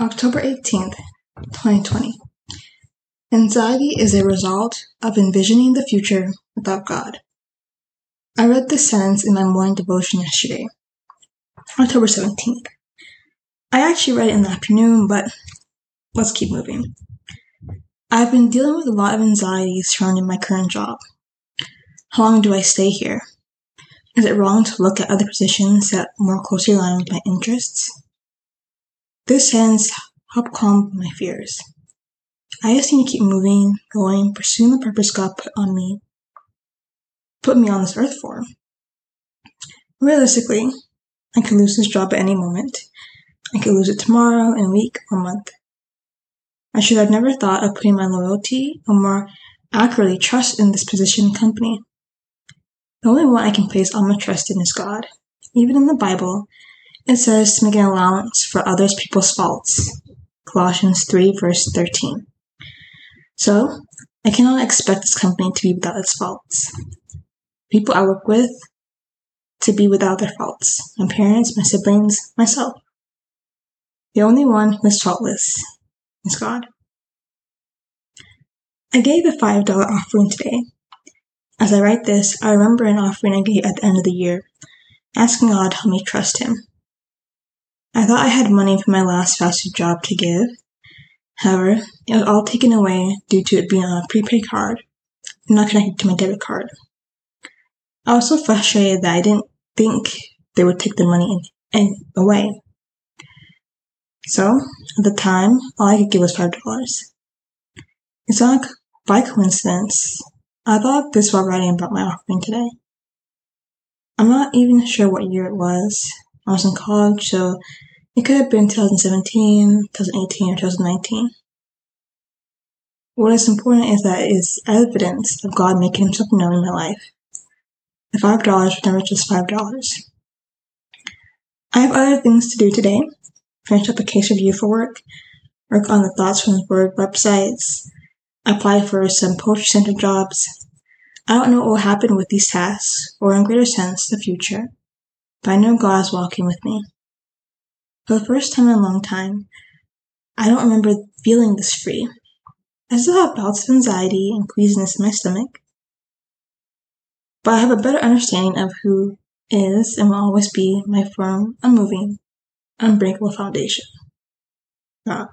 October 18th, 2020. Anxiety is a result of envisioning the future without God. I read this sentence in my morning devotion yesterday, October 17th. I actually read it in the afternoon, but let's keep moving. I've been dealing with a lot of anxiety surrounding my current job. How long do I stay here? Is it wrong to look at other positions that more closely align with my interests? This has helped calm my fears. I just need to keep moving, going, pursuing the purpose God put on me, put me on this earth for. Realistically, I could lose this job at any moment. I could lose it tomorrow, in a week, or month. I should have never thought of putting my loyalty, or more accurately, trust in this position and company. The only one I can place all my trust in is God. Even in the Bible, it says to make an allowance for others people's faults. Colossians 3 verse 13. So, I cannot expect this company to be without its faults. People I work with to be without their faults. My parents, my siblings, myself. The only one who is faultless is God. I gave a $5 offering today. As I write this, I remember an offering I gave at the end of the year, asking God to help me trust Him. I thought I had money from my last fast food job to give. However, it was all taken away due to it being on a prepaid card and not connected to my debit card. I was so frustrated that I didn't think they would take the money in, away. So, at the time, all I could give was $5. It's not by coincidence. I thought this while writing about my offering today. I'm not even sure what year it was. I was in college, so it could have been 2017, 2018, or 2019. What is important is that it is evidence of God making himself known in my life. The $5 was never just $5. I have other things to do today. Finish up a case review for work, work on the Thoughts from the Word websites, apply for some poetry center jobs. I don't know what will happen with these tasks, or in greater sense, the future I know God is walking with me. For the first time in a long time, I don't remember feeling this free. I still have bouts of anxiety and queasiness in my stomach, but I have a better understanding of who is and will always be my firm, unmoving, unbreakable foundation. God.